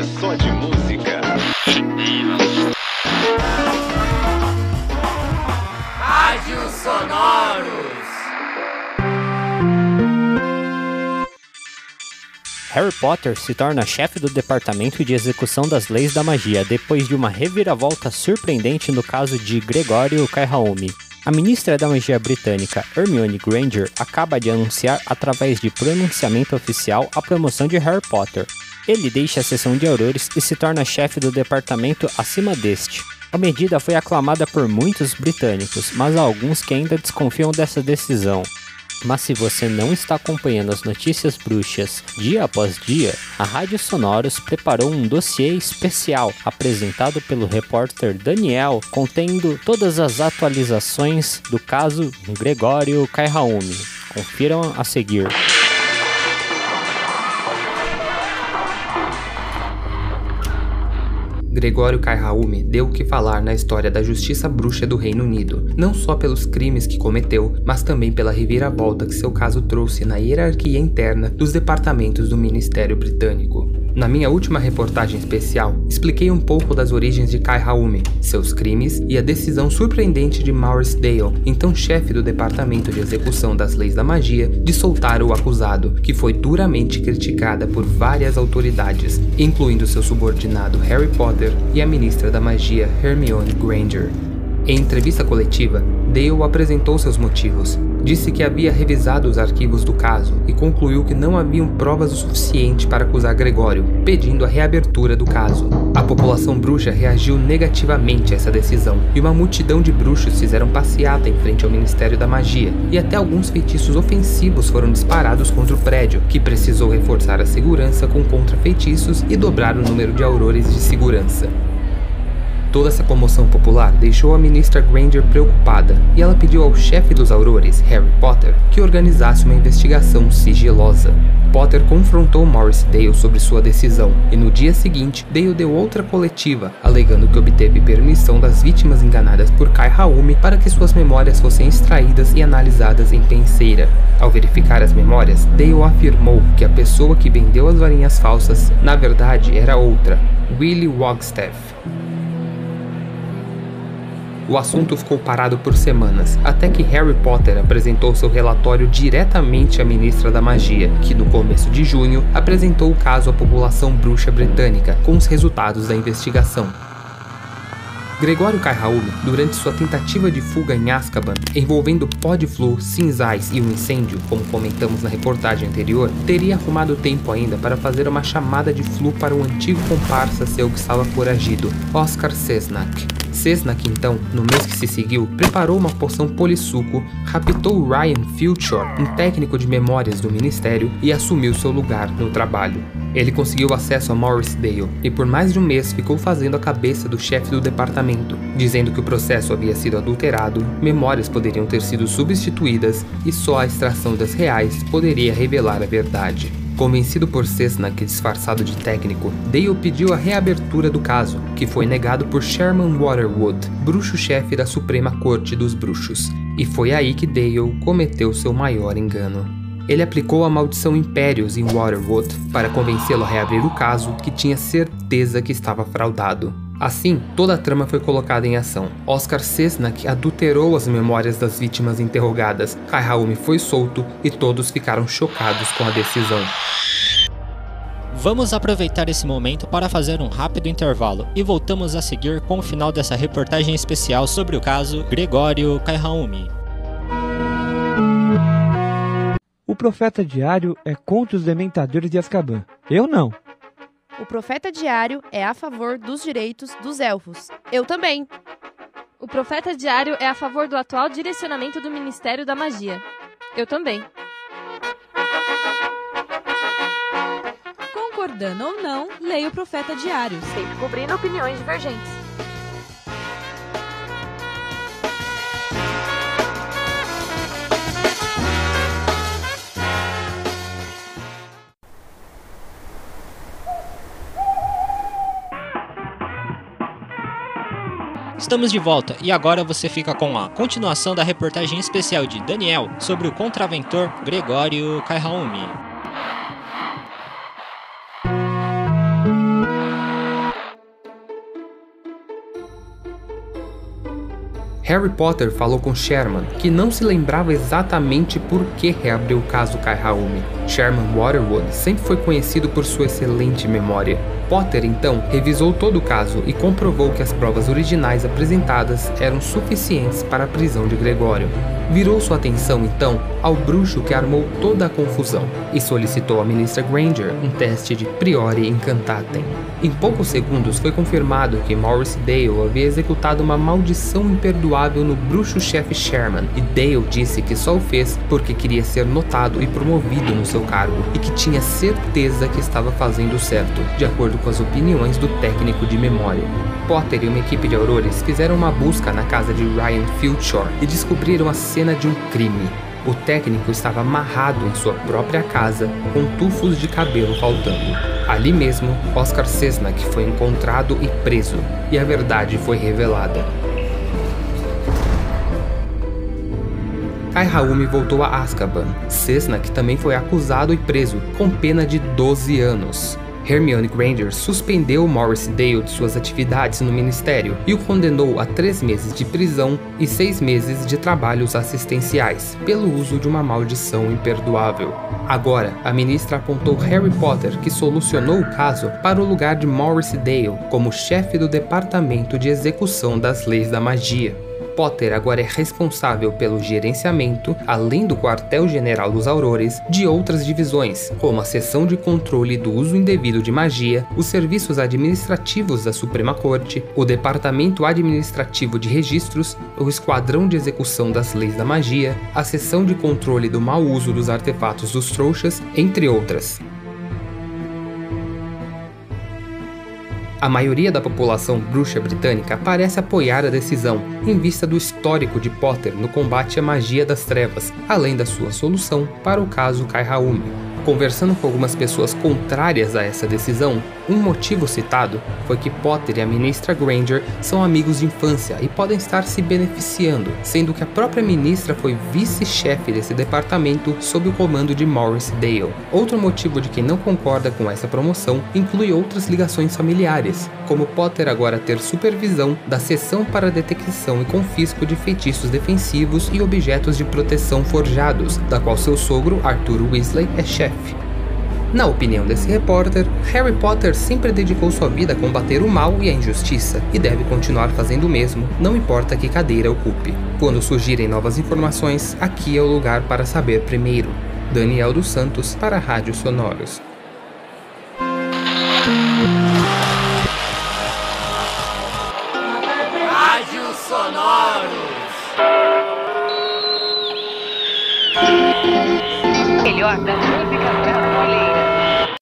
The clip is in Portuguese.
é só de música. Rádio Sonoros. Harry Potter se torna chefe do Departamento de Execução das Leis da Magia depois de uma reviravolta surpreendente no caso de Gregório Kaihaumi. A ministra da Magia britânica Hermione Granger acaba de anunciar através de pronunciamento oficial a promoção de Harry Potter. Ele deixa a seção de aurores e se torna chefe do departamento acima deste. A medida foi aclamada por muitos britânicos, mas há alguns que ainda desconfiam dessa decisão. Mas se você não está acompanhando as notícias bruxas dia após dia, a Rádio Sonoros preparou um dossiê especial apresentado pelo repórter Daniel, contendo todas as atualizações do caso Gregório Kaihaumi. Confiram a seguir. Gregório Kaihaumi deu o que falar na história da justiça bruxa do Reino Unido, não só pelos crimes que cometeu, mas também pela reviravolta que seu caso trouxe na hierarquia interna dos departamentos do Ministério Britânico. Na minha última reportagem especial, expliquei um pouco das origens de Kai Haumi, seus crimes e a decisão surpreendente de Maurice Dale, então chefe do Departamento de Execução das Leis da Magia, de soltar o acusado, que foi duramente criticada por várias autoridades, incluindo seu subordinado Harry Potter e a ministra da Magia Hermione Granger. Em entrevista coletiva, Dale apresentou seus motivos. Disse que havia revisado os arquivos do caso e concluiu que não haviam provas o suficiente para acusar Gregório, pedindo a reabertura do caso. A população bruxa reagiu negativamente a essa decisão e uma multidão de bruxos fizeram passeata em frente ao Ministério da Magia, e até alguns feitiços ofensivos foram disparados contra o prédio, que precisou reforçar a segurança com contrafeitiços e dobrar o número de aurores de segurança. Toda essa comoção popular deixou a ministra Granger preocupada e ela pediu ao chefe dos aurores, Harry Potter, que organizasse uma investigação sigilosa. Potter confrontou Morris Dale sobre sua decisão e no dia seguinte Dale deu outra coletiva, alegando que obteve permissão das vítimas enganadas por Kai Haumi para que suas memórias fossem extraídas e analisadas em penseira. Ao verificar as memórias, Dale afirmou que a pessoa que vendeu as varinhas falsas, na verdade, era outra, Willie Wagstaff. O assunto ficou parado por semanas, até que Harry Potter apresentou seu relatório diretamente à ministra da Magia, que no começo de junho apresentou o caso à população bruxa britânica com os resultados da investigação. Gregório Kaihaumi, durante sua tentativa de fuga em Azkaban, envolvendo pó de flor, cinzais e um incêndio, como comentamos na reportagem anterior, teria arrumado tempo ainda para fazer uma chamada de flu para o antigo comparsa seu que estava foragido, Oscar Cesnak. Cesnak, então, no mês que se seguiu, preparou uma poção polissuco, raptou Ryan Filchor, um técnico de memórias do ministério, e assumiu seu lugar no trabalho. Ele conseguiu acesso a Morris Dale e por mais de um mês ficou fazendo a cabeça do chefe do departamento, dizendo que o processo havia sido adulterado, memórias poderiam ter sido substituídas e só a extração das reais poderia revelar a verdade. Convencido por Cessnack disfarçado de técnico, Dale pediu a reabertura do caso, que foi negado por Sherman Waterwood, bruxo-chefe da Suprema Corte dos Bruxos. E foi aí que Dale cometeu seu maior engano. Ele aplicou a maldição Impérios em Waterwood para convencê-lo a reabrir o caso, que tinha certeza que estava fraudado. Assim, toda a trama foi colocada em ação. Oscar Cessnack adulterou as memórias das vítimas interrogadas, Kai Haumi foi solto e todos ficaram chocados com a decisão. Vamos aproveitar esse momento para fazer um rápido intervalo e voltamos a seguir com o final dessa reportagem especial sobre o caso Gregório Kaihaumi. O Profeta Diário é contra os dementadores de Azkaban. Eu não. O Profeta Diário é a favor dos direitos dos elfos. Eu também. O Profeta Diário é a favor do atual direcionamento do Ministério da Magia. Eu também. Concordando ou não, leia o Profeta Diário, sempre cobrindo opiniões divergentes. Estamos de volta e agora você fica com a continuação da reportagem especial de Daniel sobre o contraventor Gregório Kaihaumi. Harry Potter falou com Sherman, que não se lembrava exatamente por que reabriu o caso Kaihaumi. Sherman Waterwood sempre foi conhecido por sua excelente memória. Potter então revisou todo o caso e comprovou que as provas originais apresentadas eram suficientes para a prisão de Gregório. Virou sua atenção então ao bruxo que armou toda a confusão e solicitou à ministra Granger um teste de Priori Incantatem. Em poucos segundos foi confirmado que Maurice Dale havia executado uma maldição imperdoável no bruxo-chefe Sherman, e Dale disse que só o fez porque queria ser notado e promovido no seu cargo e que tinha certeza que estava fazendo certo, de acordo com as opiniões do técnico de memória. Potter e uma equipe de aurores fizeram uma busca na casa de Ryan Fieldshore e descobriram a cena de um crime. O técnico estava amarrado em sua própria casa, com tufos de cabelo faltando. Ali mesmo, Oscar Cessnack foi encontrado e preso, e a verdade foi revelada. Kai Haumi voltou a Azkaban. Cessnack também foi acusado e preso, com pena de 12 anos. Hermione Granger suspendeu Morris Dale de suas atividades no ministério e o condenou a três meses de prisão e seis meses de trabalhos assistenciais pelo uso de uma maldição imperdoável. Agora, a ministra apontou Harry Potter, que solucionou o caso, para o lugar de Morris Dale como chefe do Departamento de Execução das Leis da Magia. Potter agora é responsável pelo gerenciamento, além do quartel-general dos Aurores, de outras divisões, como a seção de controle do uso indevido de magia, os serviços administrativos da Suprema Corte, o departamento administrativo de registros, o esquadrão de execução das leis da magia, a seção de controle do mau uso dos artefatos dos trouxas, entre outras. A maioria da população bruxa britânica parece apoiar a decisão, em vista do histórico de Potter no combate à magia das trevas, além da sua solução para o caso Kai Haumi. Conversando com algumas pessoas contrárias a essa decisão, um motivo citado foi que Potter e a ministra Granger são amigos de infância e podem estar se beneficiando, sendo que a própria ministra foi vice-chefe desse departamento sob o comando de Maurice Dale. Outro motivo de quem não concorda com essa promoção inclui outras ligações familiares, como Potter agora ter supervisão da seção para detecção e confisco de feitiços defensivos e objetos de proteção forjados, da qual seu sogro Arthur Weasley é chefe. Na opinião desse repórter, Harry Potter sempre dedicou sua vida a combater o mal e a injustiça e deve continuar fazendo o mesmo, não importa que cadeira ocupe. Quando surgirem novas informações, aqui é o lugar para saber primeiro. Daniel dos Santos para Rádio Sonoros. Sonoros. Melhor da brasileira.